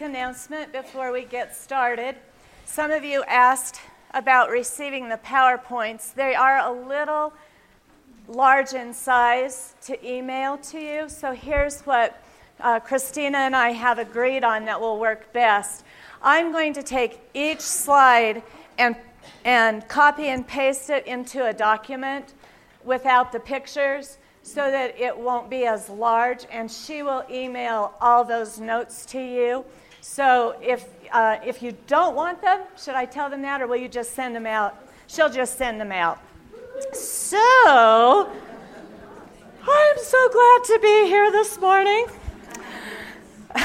announcement before we get started. Some of you asked about receiving the PowerPoints. They are a little large in size to email to you. So here's what uh, Christina and I have agreed on that will work best. I'm going to take each slide and, and copy and paste it into a document without the pictures so that it won't be as large, and she will email all those notes to you. So if, uh, if you don't want them, should I tell them that or will you just send them out? She'll just send them out. So I'm so glad to be here this morning.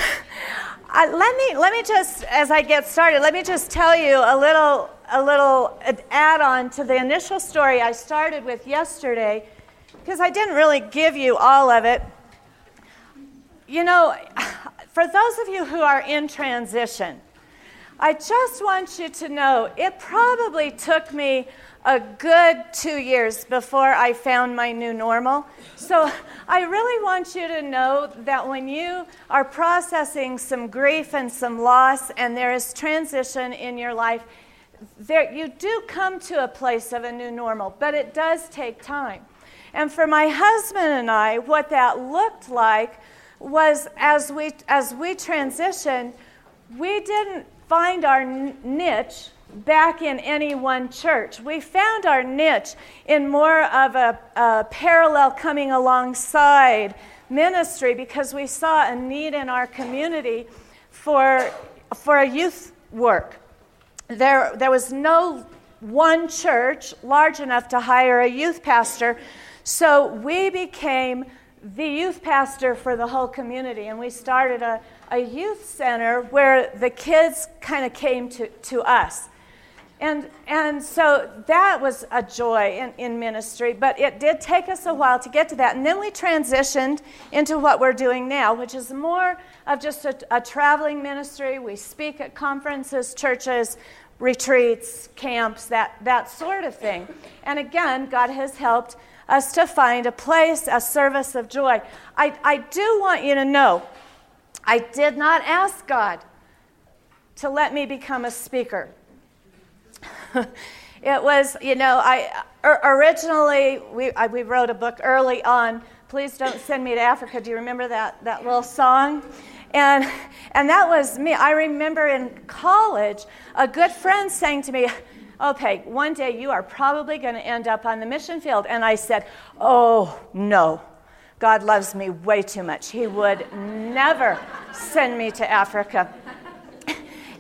Uh, let me let me just as I get started, let me just tell you a little a little add on to the initial story I started with yesterday because I didn't really give you all of it. You know, for those of you who are in transition, I just want you to know it probably took me a good two years before I found my new normal. So I really want you to know that when you are processing some grief and some loss, and there is transition in your life, there, you do come to a place of a new normal, but it does take time. And for my husband and I, what that looked like was as we, as we transitioned, we didn't find our niche back in any one church. We found our niche in more of a, a, parallel coming alongside ministry because we saw a need in our community for, for a youth work. There, there was no one church large enough to hire a youth pastor, so we became the youth pastor for the whole community, and we started a, a youth center where the kids kind of came to, to us. And, and so that was a joy in, in ministry, but it did take us a while to get to that. And then we transitioned into what we're doing now, which is more of just a, a traveling ministry. We speak at conferences, churches, retreats, camps, that, that sort of thing. And again, God has helped us to find a place, a service of joy. I, I do want you to know I did not ask God to let me become a speaker. it was, you know, I originally we, I, we wrote a book early on. Please don't send me to Africa. Do you remember that that little song? And and that was me. I remember in college, a good friend saying to me, okay, one day you are probably going to end up on the mission field. And I said, oh, no. God loves me way too much. He would never send me to Africa.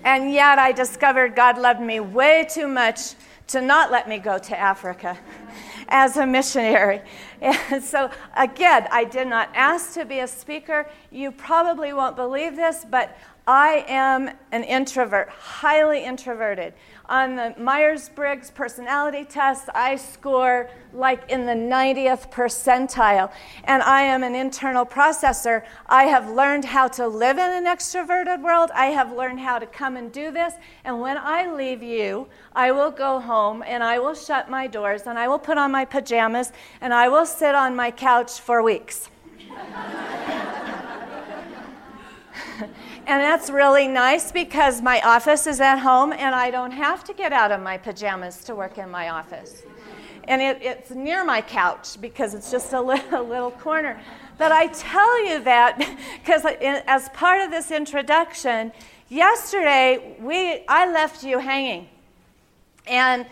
And yet I discovered God loved me way too much to not let me go to Africa as a missionary. And so, again, I did not ask to be a speaker. You probably won't believe this, but I am an introvert, highly introverted. On the Myers Briggs personality test, I score like in the 90th percentile. And I am an internal processor. I have learned how to live in an extroverted world. I have learned how to come and do this. And when I leave you, I will go home and I will shut my doors and I will put on my pajamas and I will sit on my couch for weeks. And that's really nice because my office is at home and I don't have to get out of my pajamas to work in my office. And it, it's near my couch because it's just a little, a little corner. But I tell you that because as part of this introduction, yesterday we, I left you hanging. And,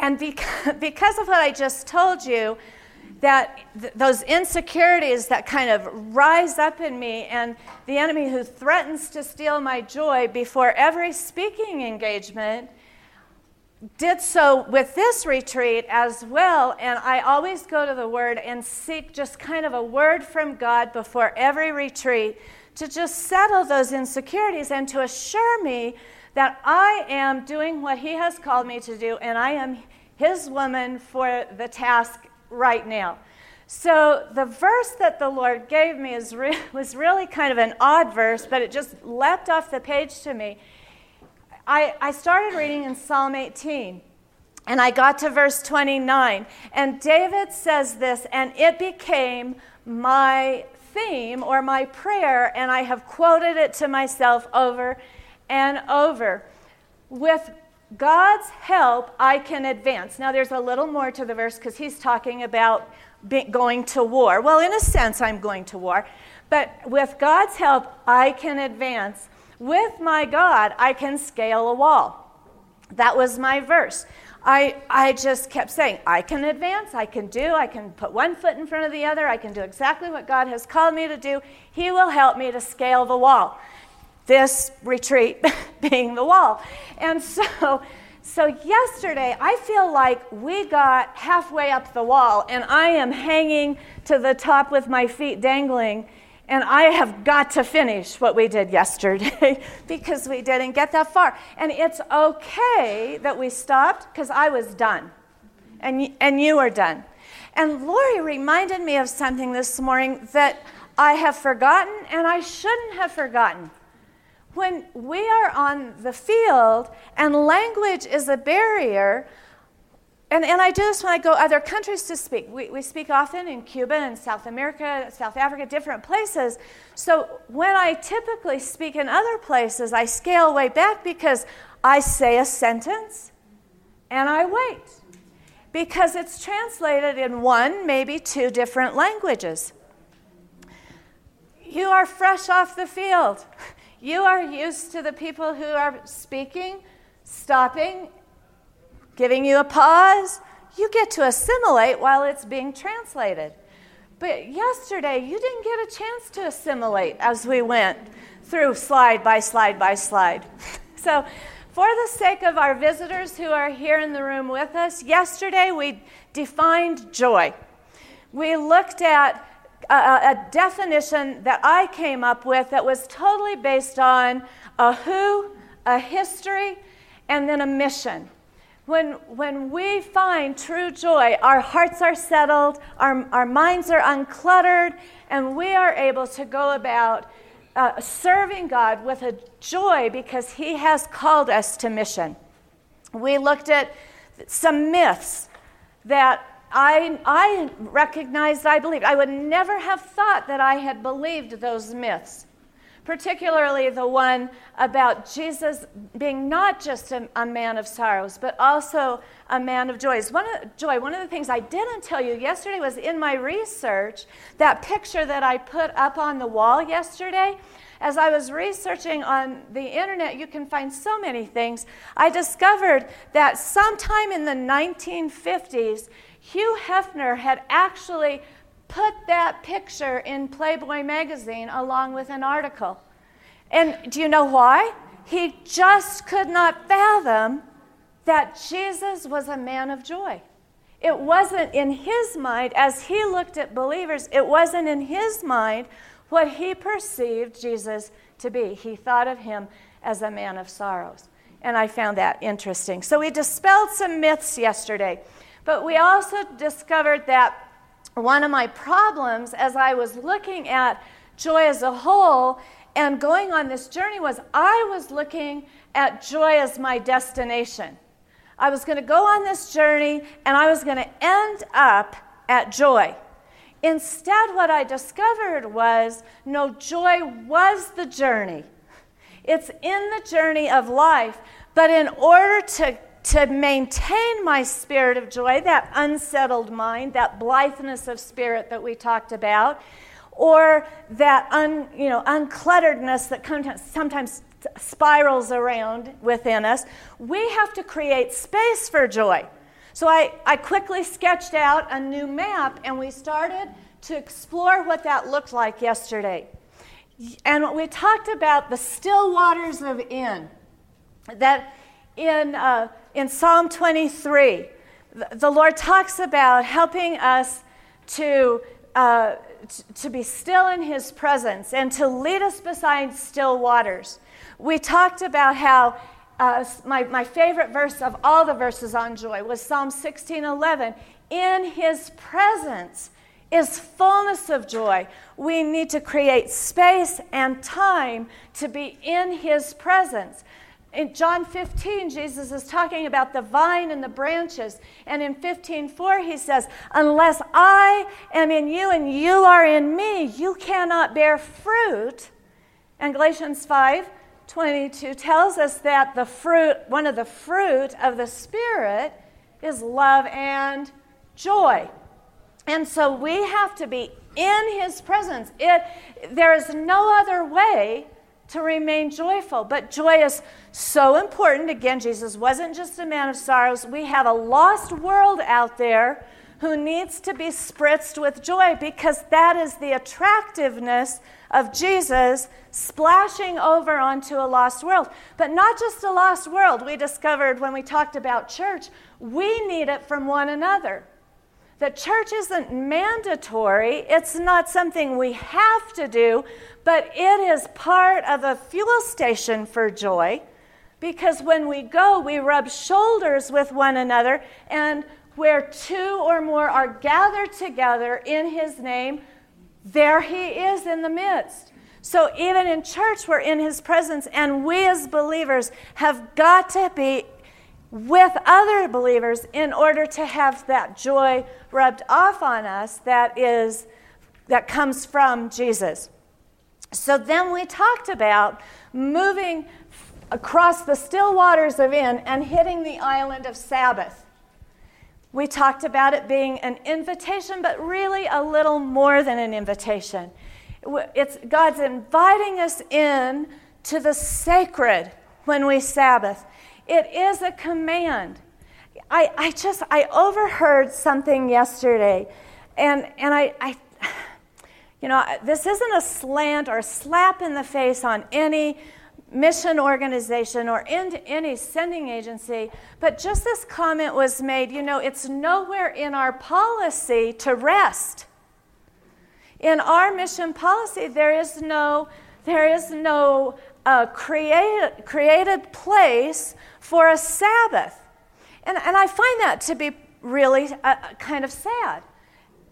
and because, because of what I just told you, that th- those insecurities that kind of rise up in me, and the enemy who threatens to steal my joy before every speaking engagement did so with this retreat as well. And I always go to the Word and seek just kind of a word from God before every retreat to just settle those insecurities and to assure me that I am doing what He has called me to do and I am His woman for the task right now. So the verse that the Lord gave me is re- was really kind of an odd verse, but it just leapt off the page to me. I, I started reading in Psalm 18, and I got to verse 29, and David says this, and it became my theme or my prayer, and I have quoted it to myself over and over. With God's help, I can advance. Now, there's a little more to the verse because he's talking about going to war. Well, in a sense, I'm going to war. But with God's help, I can advance. With my God, I can scale a wall. That was my verse. I, I just kept saying, I can advance, I can do, I can put one foot in front of the other, I can do exactly what God has called me to do. He will help me to scale the wall. This retreat being the wall. And so, so yesterday, I feel like we got halfway up the wall and I am hanging to the top with my feet dangling and I have got to finish what we did yesterday because we didn't get that far. And it's okay that we stopped because I was done and, and you are done. And Lori reminded me of something this morning that I have forgotten and I shouldn't have forgotten. When we are on the field and language is a barrier, and, and I do this when I go other countries to speak. We, we speak often in Cuba and South America, South Africa, different places. So when I typically speak in other places, I scale way back because I say a sentence and I wait because it's translated in one, maybe two different languages. You are fresh off the field. You are used to the people who are speaking, stopping, giving you a pause. You get to assimilate while it's being translated. But yesterday, you didn't get a chance to assimilate as we went through slide by slide by slide. So, for the sake of our visitors who are here in the room with us, yesterday we defined joy. We looked at a, a, definition that I came up with that was totally based on a who, a history, and then a mission. When, when we find true joy, our hearts are settled, our, our minds are uncluttered, and we are able to go about uh, serving God with a joy because He has called us to mission. We looked at some myths that I, I recognized, I believed. I would never have thought that I had believed those myths particularly the one about Jesus being not just a, a, man of sorrows, but also a man of joys. One of, joy. One of the things I didn't tell you yesterday was in my research, that picture that I put up on the wall yesterday. As I was researching on the internet, you can find so many things. I discovered that sometime in the 1950s, Hugh Hefner had actually put that picture in Playboy magazine along with an article. And do you know why? He just could not fathom that Jesus was a man of joy. It wasn't in his mind, as he looked at believers, it wasn't in his mind what he perceived Jesus to be. He thought of him as a man of sorrows. And I found that interesting. So we dispelled some myths yesterday, but we also discovered that one of my problems as I was looking at joy as a whole and going on this journey was I was looking at joy as my destination. I was going to go on this journey and I was going to end up at joy. Instead, what I discovered was no, joy was the journey. It's in the journey of life, but in order to to maintain my spirit of joy, that unsettled mind, that blitheness of spirit that we talked about, or that un, you know, unclutteredness that sometimes spirals around within us, we have to create space for joy. So I, I quickly sketched out a new map and we started to explore what that looked like yesterday. And we talked about the still waters of In. That in uh, in Psalm 23, the Lord talks about helping us to, uh, to be still in His presence and to lead us beside still waters. We talked about how uh, my, my favorite verse of all the verses on joy was Psalm 16:11. In His presence is fullness of joy. We need to create space and time to be in His presence. In John 15, Jesus is talking about the vine and the branches. And in 15:4, he says, Unless I am in you and you are in me, you cannot bear fruit. And Galatians 5 22 tells us that the fruit, one of the fruit of the Spirit, is love and joy. And so we have to be in his presence. It, there is no other way to remain joyful. But joy is so important. Again, Jesus wasn't just a man of sorrows. We have a lost world out there who needs to be spritzed with joy because that is the attractiveness of Jesus splashing over onto a lost world. But not just a lost world. We discovered when we talked about church, we need it from one another. The church isn't mandatory, it's not something we have to do, but it is part of a fuel station for joy because when we go, we rub shoulders with one another, and where two or more are gathered together in his name, there he is in the midst. So even in church, we're in his presence, and we as believers have got to be with other believers in order to have that joy rubbed off on us that is that comes from Jesus. So then we talked about moving across the still waters of En and hitting the island of Sabbath. We talked about it being an invitation, but really a little more than an invitation. It's God's inviting us in to the sacred when we Sabbath. It is a command. I, I just I overheard something yesterday, and and I, I you know this isn't a slant or slap in the face on any mission organization or into any sending agency, but just this comment was made. You know, it's nowhere in our policy to rest. In our mission policy, there is no there is no uh, create, created place for a Sabbath. And, and I find that to be really uh, kind of sad.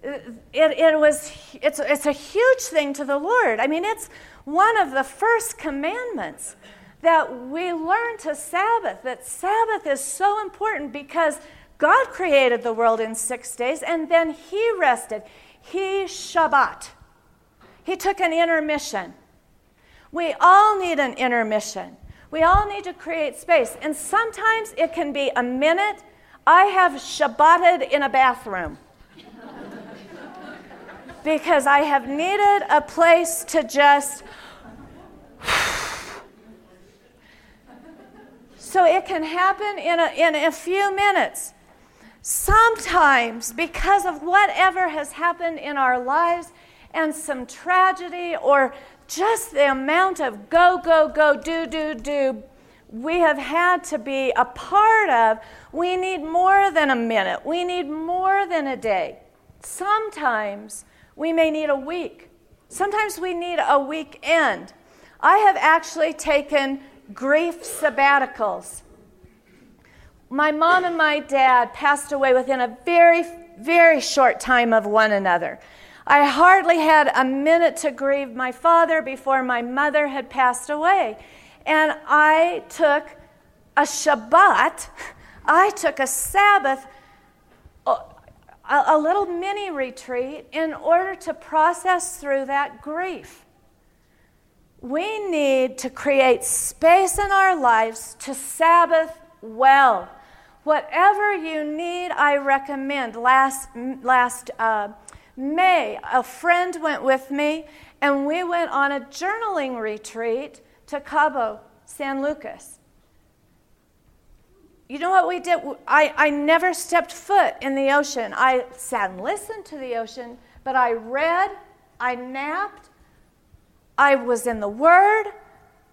It, it was, it's, it's a huge thing to the Lord. I mean, it's one of the first commandments that we learn to Sabbath, that Sabbath is so important because God created the world in six days and then He rested. He Shabbat. He took an intermission. We all need an intermission. We all need to create space. And sometimes it can be a minute. I have Shabbated in a bathroom because I have needed a place to just. so it can happen in a, in a few minutes. Sometimes, because of whatever has happened in our lives and some tragedy or just the amount of go, go, go, do, do, do we have had to be a part of, we need more than a minute. We need more than a day. Sometimes we may need a week. Sometimes we need a weekend. I have actually taken grief sabbaticals. My mom and my dad passed away within a very, very short time of one another. I hardly had a minute to grieve my father before my mother had passed away. And I took a Shabbat, I took a Sabbath, a, little mini retreat in order to process through that grief. We need to create space in our lives to Sabbath well. Whatever you need, I recommend. Last, last uh, May, a friend went with me, and we went on a journaling retreat to Cabo San Lucas. You know what we did? I, I never stepped foot in the ocean. I sat and listened to the ocean, but I read, I napped, I was in the Word,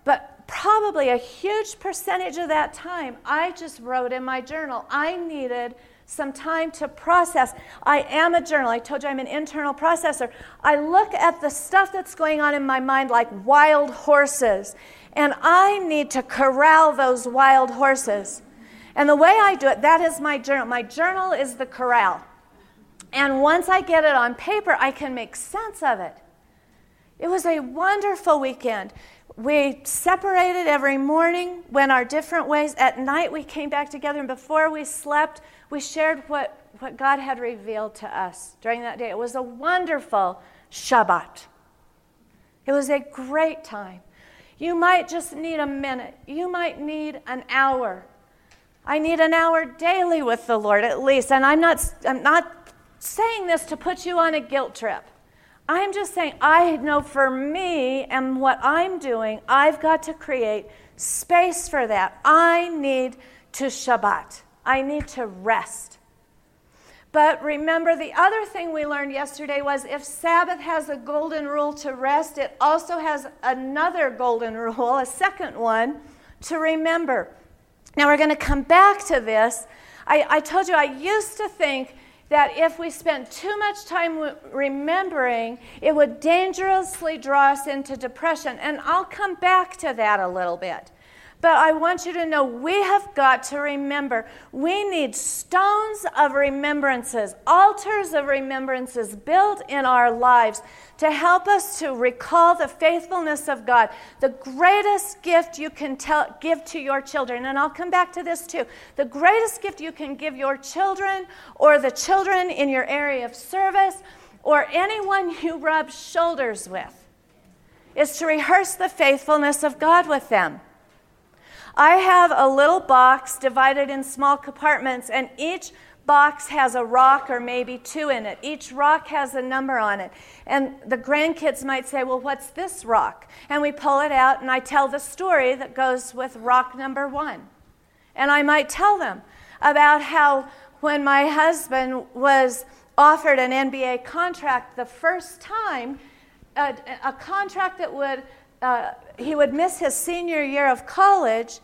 but probably a huge percentage of that time I just wrote in my journal. I needed some time to process. I am a journal. I told you I'm an internal processor. I look at the stuff that's going on in my mind like wild horses, and I need to corral those wild horses. And the way I do it, that is my journal. My journal is the corral. And once I get it on paper, I can make sense of it. It was a wonderful weekend. we separated every morning, went our different ways. At night, we came back together, and before we slept, we shared what, what God had revealed to us during that day. It was a wonderful Shabbat. It was a great time. You might just need a minute, you might need an hour. I need an hour daily with the Lord at least. And I'm not, I'm not saying this to put you on a guilt trip. I'm just saying, I know for me and what I'm doing, I've got to create space for that. I need to Shabbat, I need to rest. But remember, the other thing we learned yesterday was if Sabbath has a golden rule to rest, it also has another golden rule, a second one, to remember. Now, we're going to come back to this. I, I told you I used to think that if we spent too much time remembering, it would dangerously draw us into depression. And I'll come back to that a little bit. But I want you to know we have got to remember we need stones of remembrances, altars of remembrances built in our lives to help us to recall the faithfulness of God, the greatest gift you can tell, give to your children. And I'll come back to this too. The greatest gift you can give your children or the children in your area of service or anyone you rub shoulders with is to rehearse the faithfulness of God with them. I have a little box divided in small compartments, and each box has a rock or maybe two in it. Each rock has a number on it. And the grandkids might say, Well, what's this rock? And we pull it out, and I tell the story that goes with rock number one. And I might tell them about how when my husband was offered an NBA contract the first time, a, a contract that would uh, he would miss his senior year of college,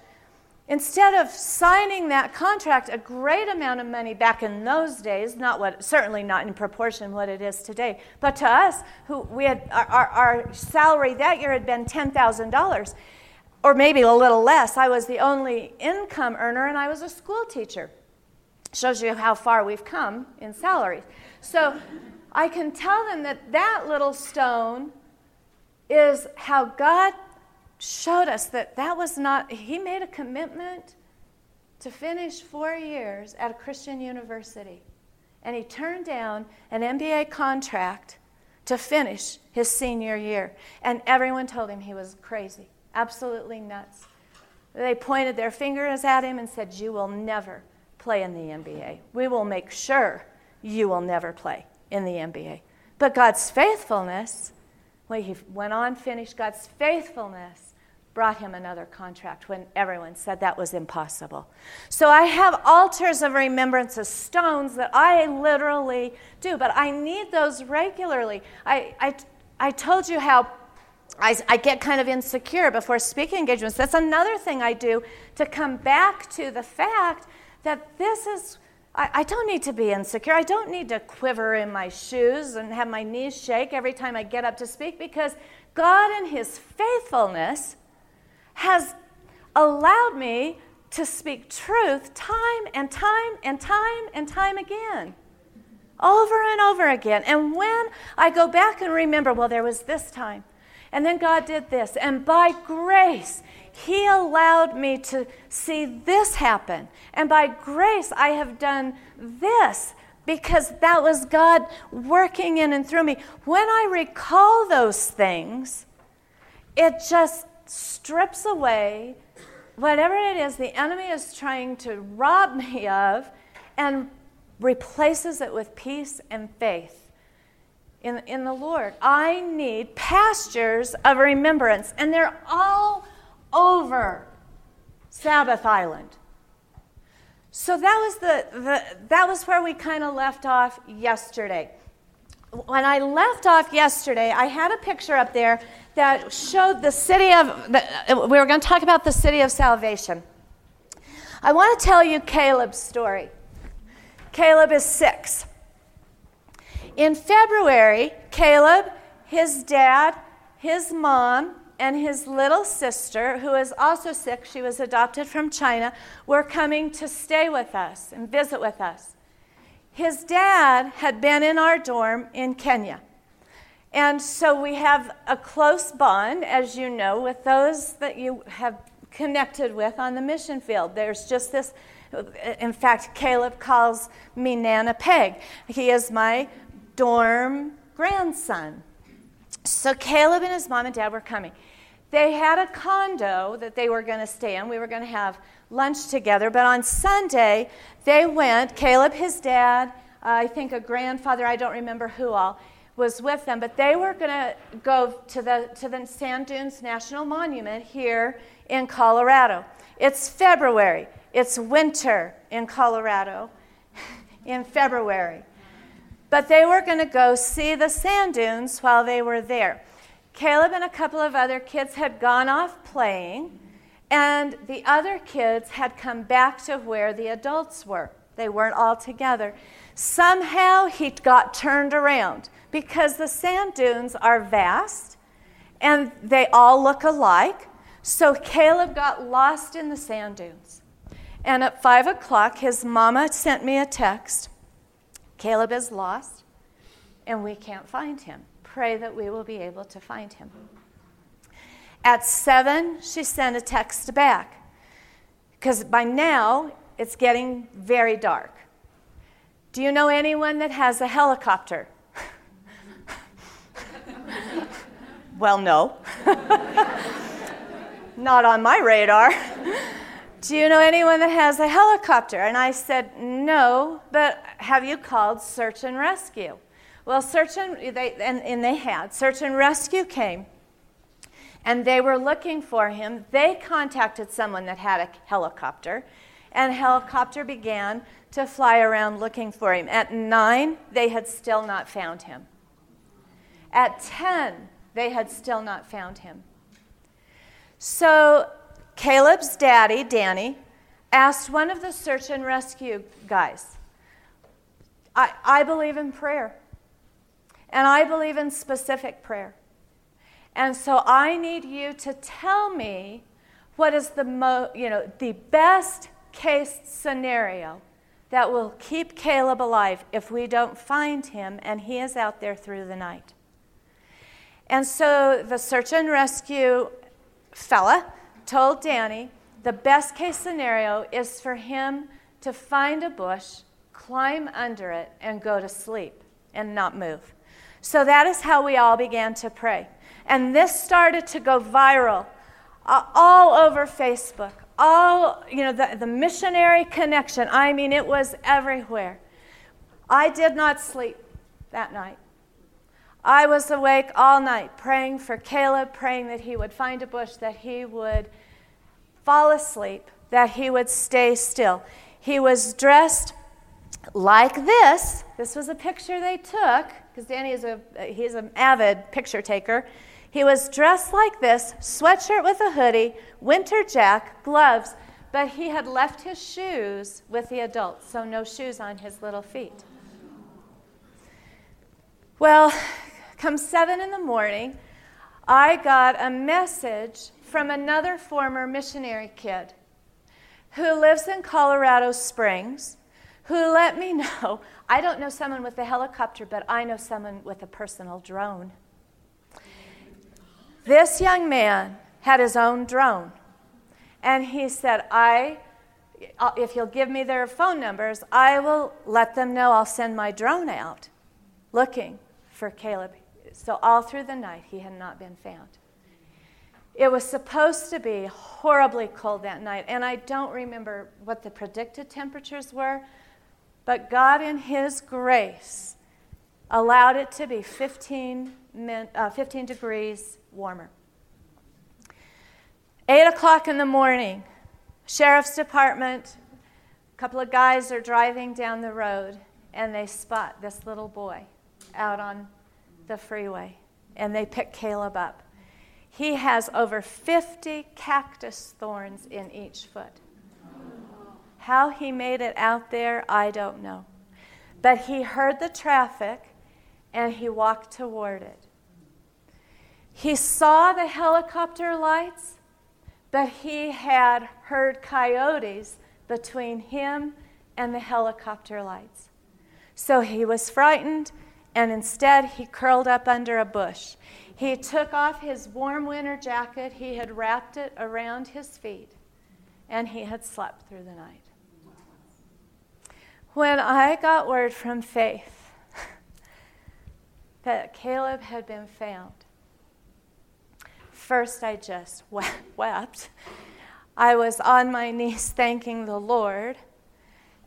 instead of signing that contract, a great amount of money back in those days, not what, certainly not in proportion what it is today, but to us, who we had our, our salary that year had been ten thousand dollars, or maybe a little less. I was the only income earner, and I was a school teacher. Shows you how far we've come in salaries. So I can tell them that that little stone is how God showed us that that was not, he made a commitment to finish four years at a Christian university. And he turned down an NBA contract to finish his senior year. And everyone told him he was crazy, absolutely nuts. They pointed their fingers at him and said, You will never play in the NBA. We will make sure you will never play in the NBA. But God's faithfulness when he went on, finished God's faithfulness, brought him another contract when everyone said that was impossible. So I have altars of remembrance of stones that I literally do, but I need those regularly. I, I, I told you how I, I, get kind of insecure before speaking engagements. That's another thing I do to come back to the fact that this is I, I, don't need to be insecure. I don't need to quiver in my shoes and have my knees shake every time I get up to speak because God, in His faithfulness, has allowed me to speak truth time and time and time and time again. Over and over again. And when I go back and remember, well, there was this time, and then God did this, and by grace, he allowed me to see this happen. And by grace, I have done this because that was God working in and through me. When I recall those things, it just strips away whatever it is the enemy is trying to rob me of and replaces it with peace and faith in, in the Lord. I need pastures of remembrance, and they're all over Sabbath Island. So that was, the, the that was where we kind of left off yesterday. When I left off yesterday, I had a picture up there that showed the city of, the, we were going to talk about the city of salvation. I want to tell you Caleb's story. Caleb is six. In February, Caleb, his dad, his mom, and his little sister, who is also sick, she was adopted from China, were coming to stay with us and visit with us. His dad had been in our dorm in Kenya. And so we have a close bond, as you know, with those that you have connected with on the mission field. There's just this, in fact, Caleb calls me Nana Peg. He is my dorm grandson. So Caleb and his mom and dad were coming. They had a condo that they were going to stay in. We were going to have lunch together. But on Sunday, they went, Caleb, his dad, uh, I think a grandfather, I don't remember who all, was with them. But they were going to go to the, to the Sand Dunes National Monument here in Colorado. It's February, it's winter in Colorado in February. But they were going to go see the sand dunes while they were there. Caleb and a couple of other kids had gone off playing, and the other kids had come back to where the adults were. They weren't all together. Somehow he got turned around because the sand dunes are vast and they all look alike. So Caleb got lost in the sand dunes. And at five o'clock, his mama sent me a text Caleb is lost, and we can't find him. Pray that we will be able to find him. At seven, she sent a text back because by now it's getting very dark. Do you know anyone that has a helicopter? well, no. Not on my radar. Do you know anyone that has a helicopter? And I said, No, but have you called search and rescue? Well, search and they, and, and they had. Search and rescue came and they were looking for him. They contacted someone that had a helicopter, and helicopter began to fly around looking for him. At nine, they had still not found him. At 10, they had still not found him. So Caleb's daddy, Danny, asked one of the search and rescue guys, I, I believe in prayer, and I believe in specific prayer. And so I need you to tell me what is the, mo- you know, the best case scenario that will keep Caleb alive if we don't find him and he is out there through the night. And so the search and rescue fella told Danny the best case scenario is for him to find a bush, climb under it, and go to sleep and not move. So that is how we all began to pray. And this started to go viral uh, all over Facebook. All, you know, the, the missionary connection. I mean, it was everywhere. I did not sleep that night. I was awake all night praying for Caleb, praying that he would find a bush, that he would fall asleep, that he would stay still. He was dressed like this. This was a picture they took because Danny is a he's an avid picture taker. He was dressed like this, sweatshirt with a hoodie, winter jack, gloves, but he had left his shoes with the adults, so no shoes on his little feet. Well, come 7 in the morning, I got a message from another former missionary kid who lives in Colorado Springs who let me know I don't know someone with a helicopter, but I know someone with a personal drone. This young man had his own drone, and he said, I, if you'll give me their phone numbers, I will let them know I'll send my drone out looking for Caleb. So, all through the night, he had not been found. It was supposed to be horribly cold that night, and I don't remember what the predicted temperatures were, but God, in His grace, allowed it to be 15, min, uh, 15 degrees warmer. 8 o'clock in the morning, sheriff's department, a couple of guys are driving down the road, and they spot this little boy out on the freeway, and they pick Caleb up. He has over 50 cactus thorns in each foot. How he made it out there, I don't know. But he heard the traffic and he walked toward it. He saw the helicopter lights, but he had heard coyotes between him and the helicopter lights. So he was frightened and instead he curled up under a bush. He took off his warm winter jacket, he had wrapped it around his feet, and he had slept through the night. When I got word from Faith that Caleb had been found, first I just wept. I was on my knees thanking the Lord.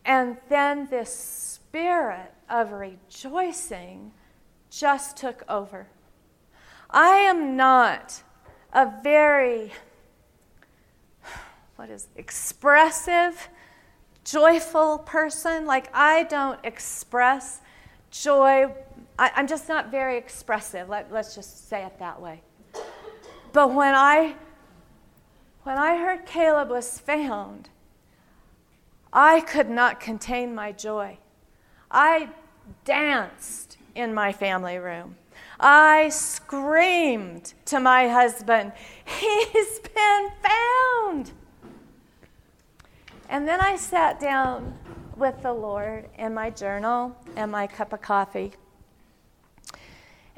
And then this spirit of rejoicing just took over. I am not a very, what is, expressive, joyful person. Like, I don't express joy. I, am just not very expressive. Let, let's just say it that way. But when I when I heard Caleb was found, I could not contain my joy. I danced in my family room. I screamed to my husband, He's been found. And then I sat down with the Lord in my journal and my cup of coffee.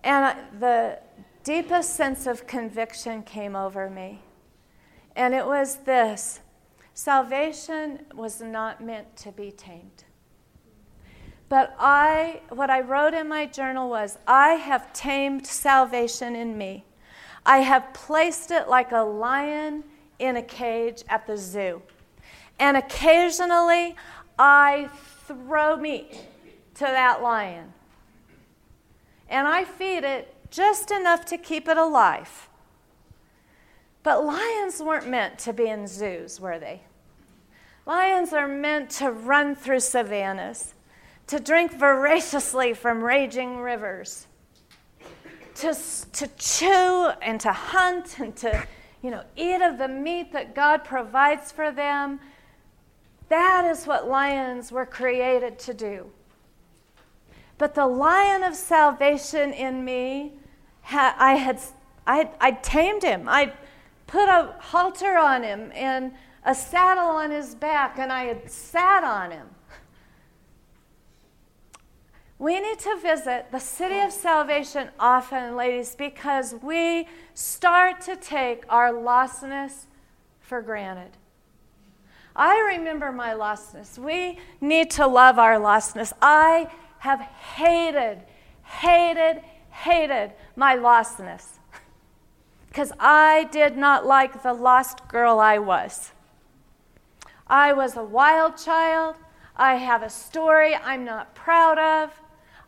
And the deepest sense of conviction came over me. And it was this salvation was not meant to be tamed. But I, what I wrote in my journal was, I have tamed salvation in me. I have placed it like a lion in a cage at the zoo. And occasionally I throw meat to that lion. And I feed it just enough to keep it alive. But lions weren't meant to be in zoos, were they? Lions are meant to run through savannas, to drink voraciously from raging rivers, to, to chew and to hunt and to you know, eat of the meat that God provides for them. That is what lions were created to do. But the lion of salvation in me I had I, I tamed him. I put a halter on him and a saddle on his back, and I had sat on him. We need to visit the city of salvation often, ladies, because we start to take our lostness for granted. I remember my lostness. We need to love our lostness. I have hated, hated, hated my lostness because I did not like the lost girl I was. I was a wild child. I have a story I'm not proud of.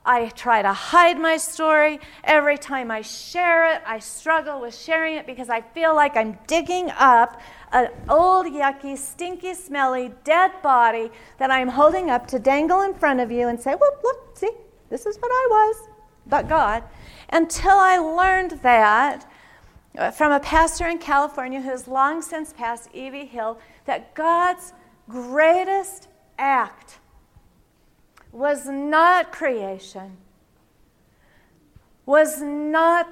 I try to hide my story. Every time I share it, I struggle with sharing it because I feel like I'm digging up an old, yucky, stinky, smelly, dead body that I'm holding up to dangle in front of you and say, Well, look, see, this is what I was, but God until I learned that uh, from a pastor in California who has long since passed, E.V. Hill, that God's greatest act was not creation, was not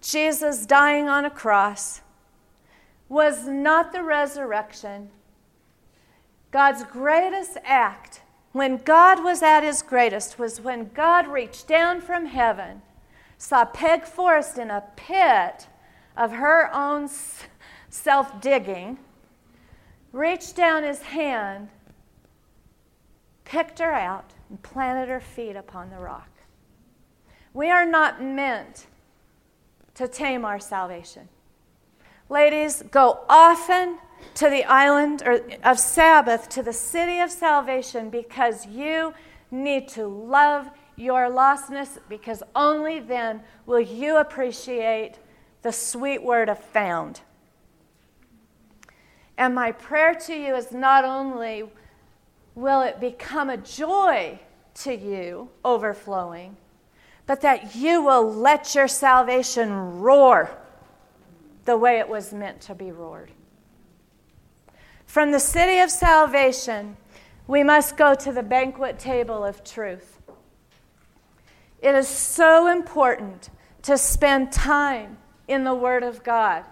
Jesus dying on a cross, was not the resurrection. God's greatest act, when God was at his greatest, was when God reached down from heaven saw Peg Forrest in a pit of her own self digging, reached down his hand, picked her out, and planted her feet upon the rock. We are not meant to tame our salvation. Ladies, go often to the island of Sabbath, to the city of salvation, because you need to love your lostness because only then will you appreciate the sweet word of found. And my prayer to you is not only will it become a joy to you, overflowing, but that you will let your salvation roar the way it was meant to be roared. From the city of salvation, we must go to the banquet table of truth. It is so important to spend time in the Word of God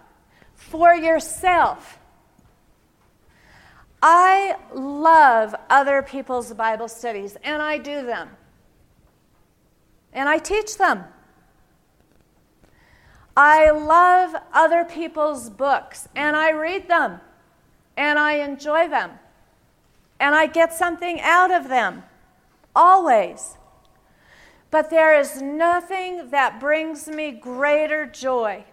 for yourself. I love other people's Bible studies, and I do them. and I teach them. I love other people's books and I read them and I enjoy them and I get something out of them, always. But there is nothing that brings me greater joy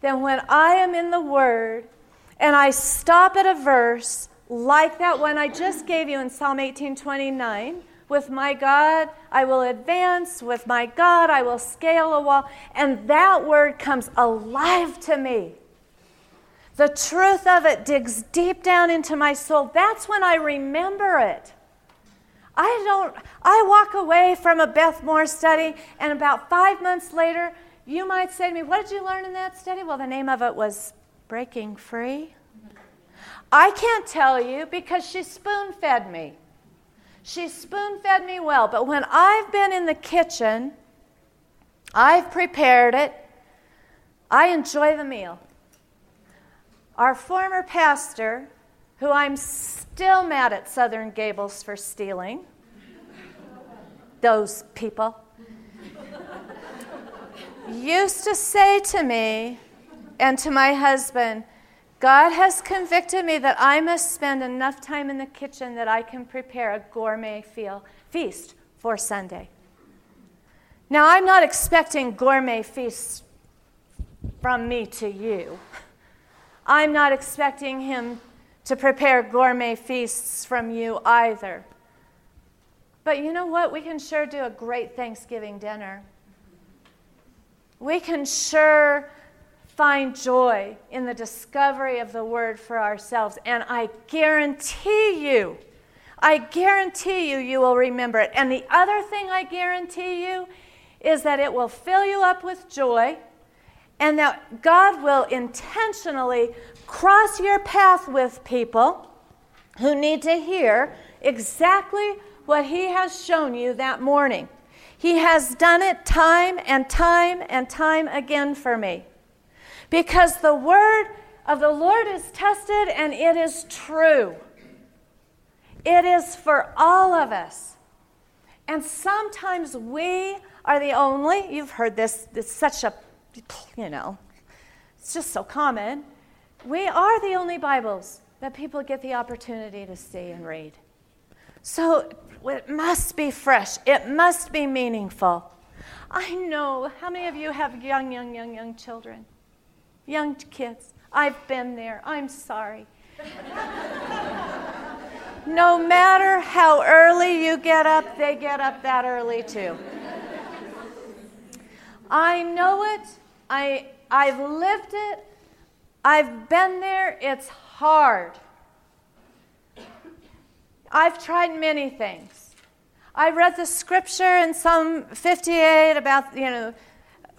than when I am in the Word and I stop at a verse like that one I just gave you in Psalm 1829 with my God, I will advance. With my God, I will scale a wall. And that word comes alive to me. The truth of it digs deep down into my soul. That's when I remember it. I don't, I walk away from a Beth Moore study, and about five months later, you might say to me, What did you learn in that study? Well, the name of it was Breaking Free. I can't tell you because she spoon fed me. She spoon fed me well, but when I've been in the kitchen, I've prepared it, I enjoy the meal. Our former pastor, who I'm still mad at Southern Gables for stealing, those people, used to say to me and to my husband, God has convicted me that I must spend enough time in the kitchen that I can prepare a gourmet feast for Sunday. Now, I'm not expecting gourmet feasts from me to you. I'm not expecting him to prepare gourmet feasts from you either. But you know what? We can sure do a great Thanksgiving dinner. We can sure find joy in the discovery of the word for ourselves. And I guarantee you, I guarantee you, you will remember it. And the other thing I guarantee you is that it will fill you up with joy and that God will intentionally cross your path with people who need to hear exactly what He has shown you that morning. He has done it time and time and time again for me because the word of the Lord is tested and it is true. It is for all of us. And sometimes we are the only, you've heard this, it's such a, you know, it's just so common. We are the only Bibles that people get the opportunity to see and read. So it must be fresh, it must be meaningful. I know how many of you have young, young, young, young children? Young kids, I've been there. I'm sorry. no matter how early you get up, they get up that early too. I know it. I, I've lived it. I've been there. It's hard. I've tried many things. I read the scripture in Psalm 58 about, you know,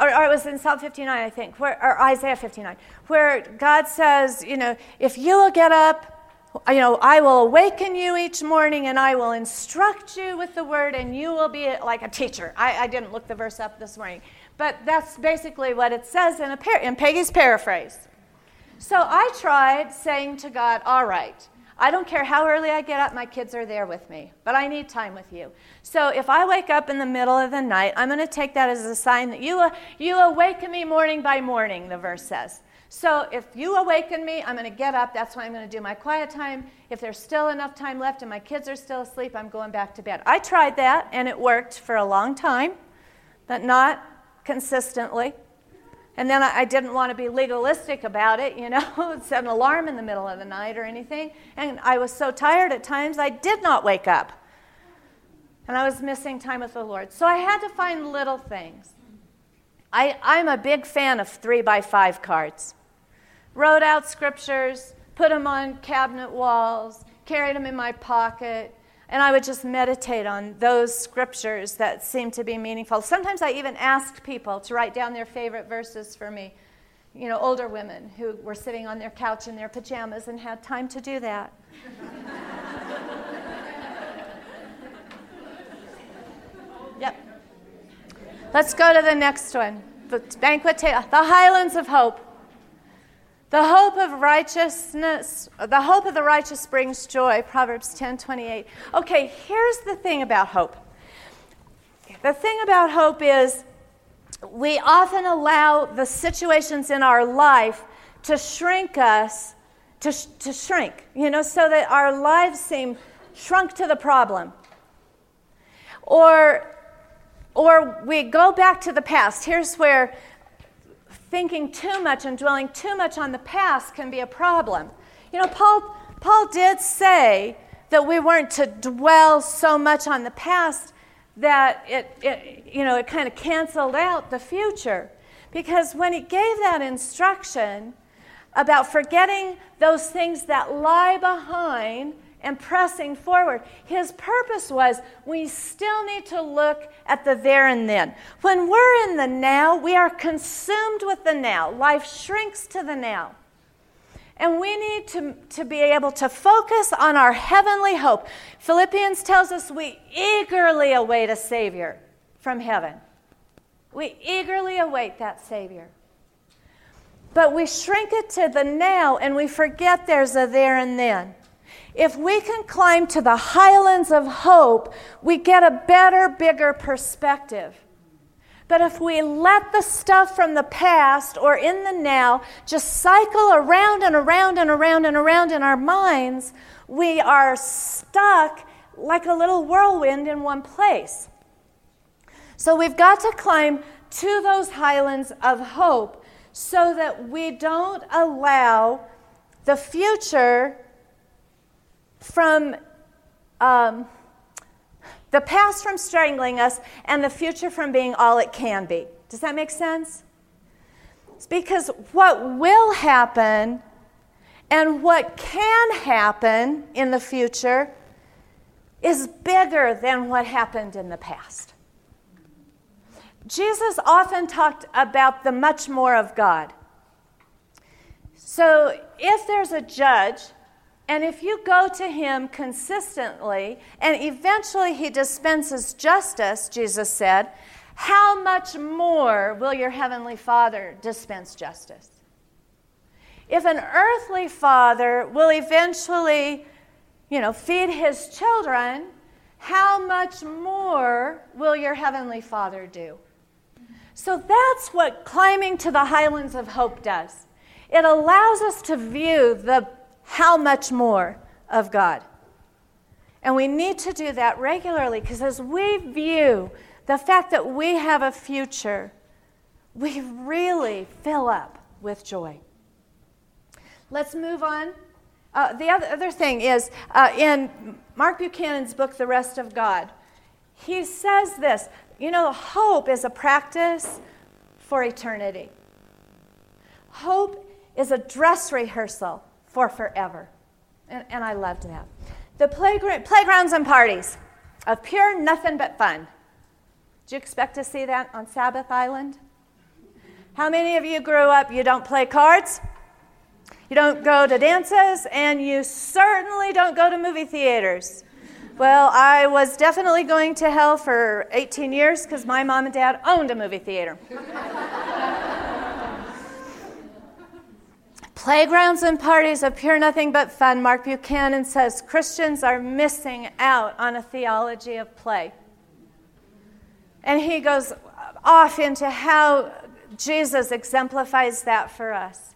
or, or, it was in Psalm 59, I think, where, or Isaiah 59, where God says, you know, if you will get up, you know, I will awaken you each morning and I will instruct you with the word and you will be like a teacher. I, I didn't look the verse up this morning, but that's basically what it says in, a par- in Peggy's paraphrase. So I tried saying to God, all right, I don't care how early I get up, my kids are there with me, but I need time with you. So if I wake up in the middle of the night, I'm going to take that as a sign that you, you awaken me morning by morning, the verse says. So if you awaken me, I'm going to get up. That's why I'm going to do my quiet time. If there's still enough time left and my kids are still asleep, I'm going back to bed. I tried that and it worked for a long time, but not consistently. And then I, didn't want to be legalistic about it, you know, set an alarm in the middle of the night or anything. And I was so tired at times, I did not wake up. And I was missing time with the Lord. So I had to find little things. I, I'm a big fan of three by five cards. Wrote out scriptures, put them on cabinet walls, carried them in my pocket, and I would just meditate on those scriptures that seemed to be meaningful. Sometimes I even asked people to write down their favorite verses for me. You know, older women who were sitting on their couch in their pajamas and had time to do that. yep. Let's go to the next one. The banquet table, the Highlands of Hope. The hope of righteousness, the hope of the righteous brings joy, Proverbs 10 28. Okay, here's the thing about hope. the thing about hope is we often allow the situations in our life to shrink us, to, to shrink, you know, so that our lives seem shrunk to the problem. Or, or we go back to the past. Here's where thinking too much and dwelling too much on the past can be a problem. You know, Paul, Paul did say that we weren't to dwell so much on the past that it, it you know, it kind of canceled out the future. Because when he gave that instruction about forgetting those things that lie behind and pressing forward. His purpose was we still need to look at the there and then. When we're in the now, we are consumed with the now. Life shrinks to the now. And we need to, to be able to focus on our heavenly hope. Philippians tells us we eagerly await a Savior from heaven. We eagerly await that Savior. But we shrink it to the now and we forget there's a there and then. If we can climb to the highlands of hope, we get a better, bigger perspective. But if we let the stuff from the past or in the now just cycle around and around and around and around in our minds, we are stuck like a little whirlwind in one place. So we've got to climb to those highlands of hope so that we don't allow the future from um, the past from strangling us and the future from being all it can be. Does that make sense? It's because what will happen and what can happen in the future is bigger than what happened in the past. Jesus often talked about the much more of God. So if there's a judge and if you go to him consistently and eventually he dispenses justice, Jesus said, how much more will your heavenly Father dispense justice? If an earthly father will eventually, you know, feed his children, how much more will your heavenly Father do? So that's what climbing to the highlands of hope does. It allows us to view the how much more of God? And we need to do that regularly because as we view the fact that we have a future, we really fill up with joy. Let's move on. Uh, the other, other thing is uh, in Mark Buchanan's book, The Rest of God, he says this you know, hope is a practice for eternity. Hope is a dress rehearsal for forever. And, and I loved that. The playground, playgrounds and parties of pure nothing but fun. Did you expect to see that on Sabbath Island? How many of you grew up, you don't play cards, you don't go to dances, and you certainly don't go to movie theaters? Well, I was definitely going to hell for 18 years because my mom and dad owned a movie theater. Playgrounds and parties appear nothing but fun. Mark Buchanan says Christians are missing out on a theology of play. And he goes off into how Jesus exemplifies that for us.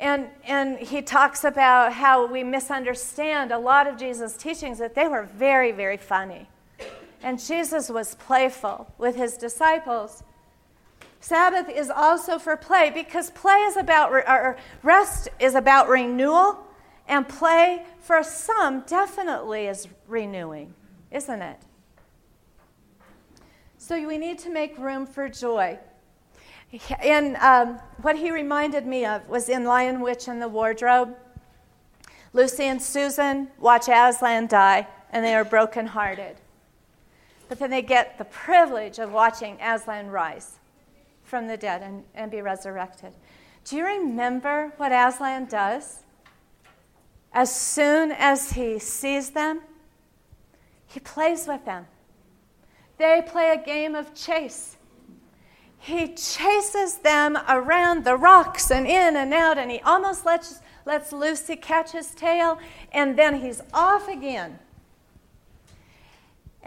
And, and he talks about how we misunderstand a lot of Jesus' teachings, that they were very, very funny. And Jesus was playful with his disciples. Sabbath is also for play because play is about, or rest is about renewal, and play for some definitely is renewing, isn't it? So we need to make room for joy. And um, what he reminded me of was in Lion, Witch, and the Wardrobe. Lucy and Susan watch Aslan die, and they are brokenhearted. But then they get the privilege of watching Aslan rise from the dead and, and be resurrected. Do you remember what Aslan does? As soon as he sees them, he plays with them. They play a game of chase. He chases them around the rocks and in and out, and he almost lets, lets Lucy catch his tail, and then he's off again.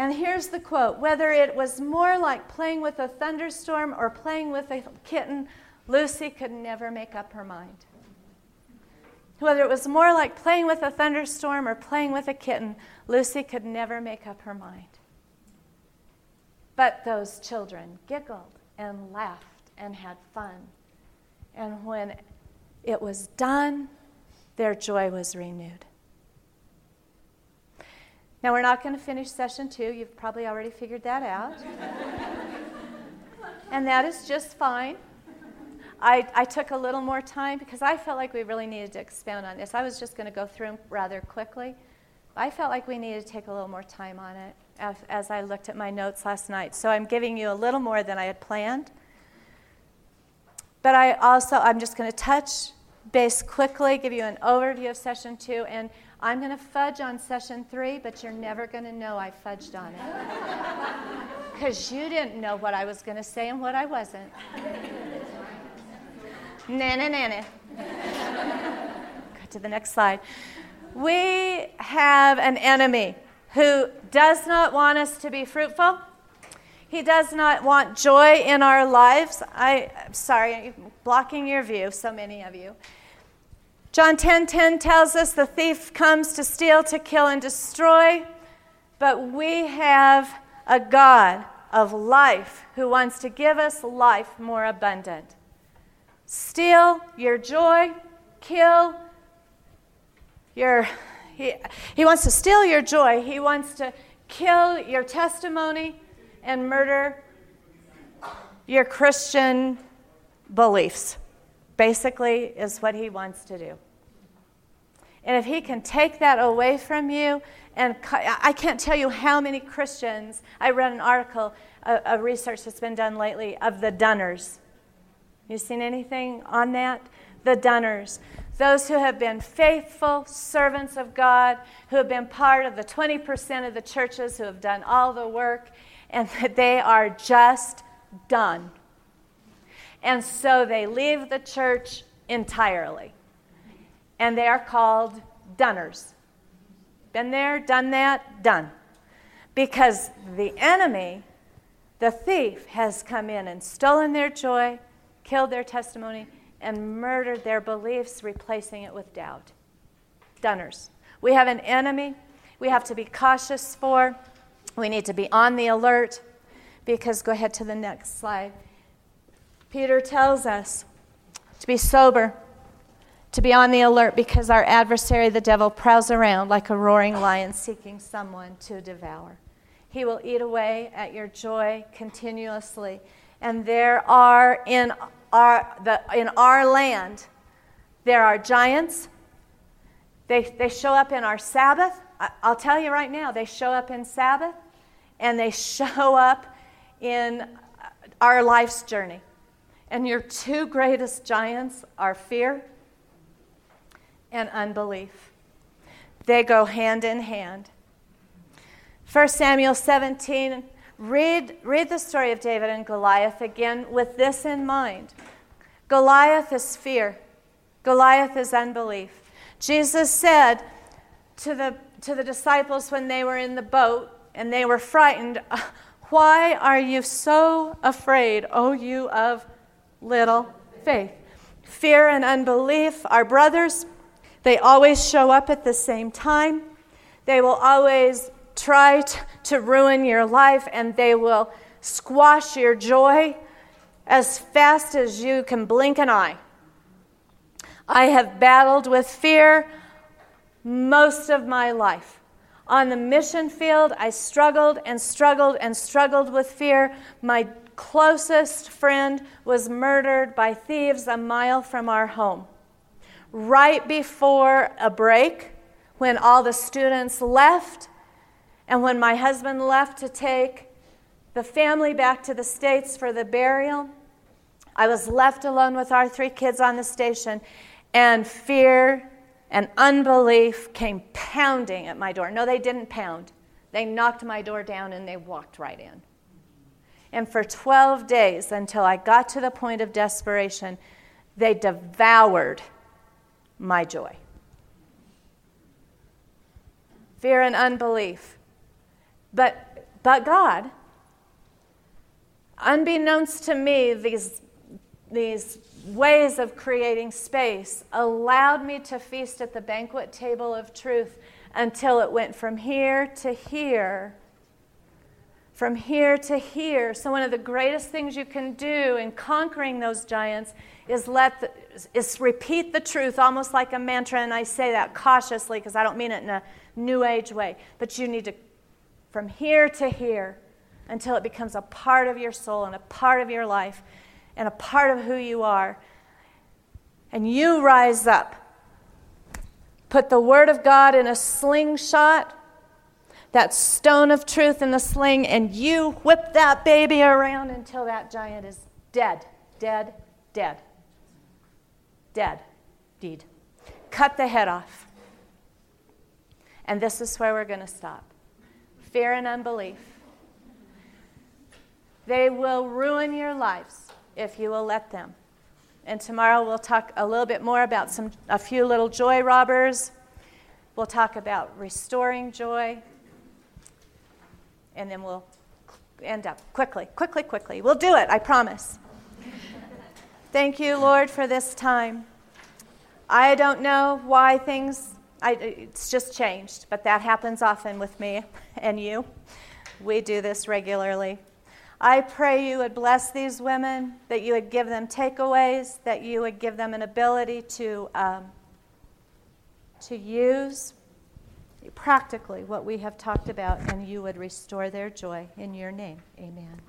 And here's the quote Whether it was more like playing with a thunderstorm or playing with a kitten, Lucy could never make up her mind. Whether it was more like playing with a thunderstorm or playing with a kitten, Lucy could never make up her mind. But those children giggled and laughed and had fun. And when it was done, their joy was renewed. Now, we're not going to finish session two. You've probably already figured that out. and that is just fine. I, I, took a little more time because I felt like we really needed to expound on this. I was just going to go through them rather quickly. I felt like we needed to take a little more time on it as, as I looked at my notes last night. So I'm giving you a little more than I had planned. But I also, I'm just going to touch base quickly, give you an overview of session two, and I'm going to fudge on session three, but you're never going to know I fudged on it. Because you didn't know what I was going to say and what I wasn't. na na na na. Go to the next slide. We have an enemy who does not want us to be fruitful. He does not want joy in our lives. I, am sorry, blocking your view, so many of you. John 10:10 10, 10 tells us the thief comes to steal, to kill and destroy, but we have a God of life who wants to give us life more abundant. Steal your joy, kill your he, he wants to steal your joy. He wants to kill your testimony and murder your Christian beliefs basically is what he wants to do. And if he can take that away from you, and I can't tell you how many Christians, I read an article, a, a research that's been done lately of the Dunners. You seen anything on that? The Dunners. Those who have been faithful servants of God, who have been part of the 20% of the churches who have done all the work, and that they are just done and so they leave the church entirely. And they are called dunners. Been there, done that, done. Because the enemy, the thief, has come in and stolen their joy, killed their testimony, and murdered their beliefs, replacing it with doubt. Dunners. We have an enemy we have to be cautious for. We need to be on the alert because, go ahead to the next slide. Peter tells us to be sober, to be on the alert because our adversary, the devil, prowls around like a roaring lion seeking someone to devour. He will eat away at your joy continuously. And there are in our, the, in our land, there are giants. They, they show up in our Sabbath. I, I'll tell you right now, they show up in Sabbath and they show up in our life's journey. And your two greatest giants are fear and unbelief. They go hand in hand. 1 Samuel 17, read, read the story of David and Goliath again with this in mind. Goliath is fear, Goliath is unbelief. Jesus said to the, to the disciples when they were in the boat and they were frightened, Why are you so afraid, O you of little faith. Fear and unbelief are brothers. They always show up at the same time. They will always try t- to ruin your life and they will squash your joy as fast as you can blink an eye. I have battled with fear most of my life. On the mission field, I struggled and struggled and struggled with fear. My closest friend was murdered by thieves a mile from our home. Right before a break, when all the students left, and when my husband left to take the family back to the States for the burial, I was left alone with our three kids on the station, and fear and unbelief came pounding at my door. No, they didn't pound. They knocked my door down and they walked right in. And for 12 days, until I got to the point of desperation, they devoured my joy. Fear and unbelief. But But God, unbeknownst to me, these, these ways of creating space allowed me to feast at the banquet table of truth until it went from here to here. From here to here. So, one of the greatest things you can do in conquering those giants is let the, is repeat the truth almost like a mantra. And i say that cautiously because i don't mean it in a new age way. But you need to from here to here until it becomes a part of your soul and a part of your life and a part of who you are. And you rise up. Put the word of god in a slingshot that stone of truth in the sling and you whip that baby around until that giant is dead dead dead dead deed. Cut the head off. And this is where we're going to stop fear and unbelief. They will ruin your lives if you will let them. And tomorrow we'll talk a little bit more about some a few little joy robbers. We'll talk about restoring joy. And then we'll end up quickly, quickly, quickly. We'll do it, I promise. Thank you, Lord, for this time. I don't know why things, I, it's just changed, but that happens often with me and you. We do this regularly. I pray you would bless these women, that you would give them takeaways, that you would give them an ability to, um, to use practically what we have talked about, and you would restore their joy. In your name, amen.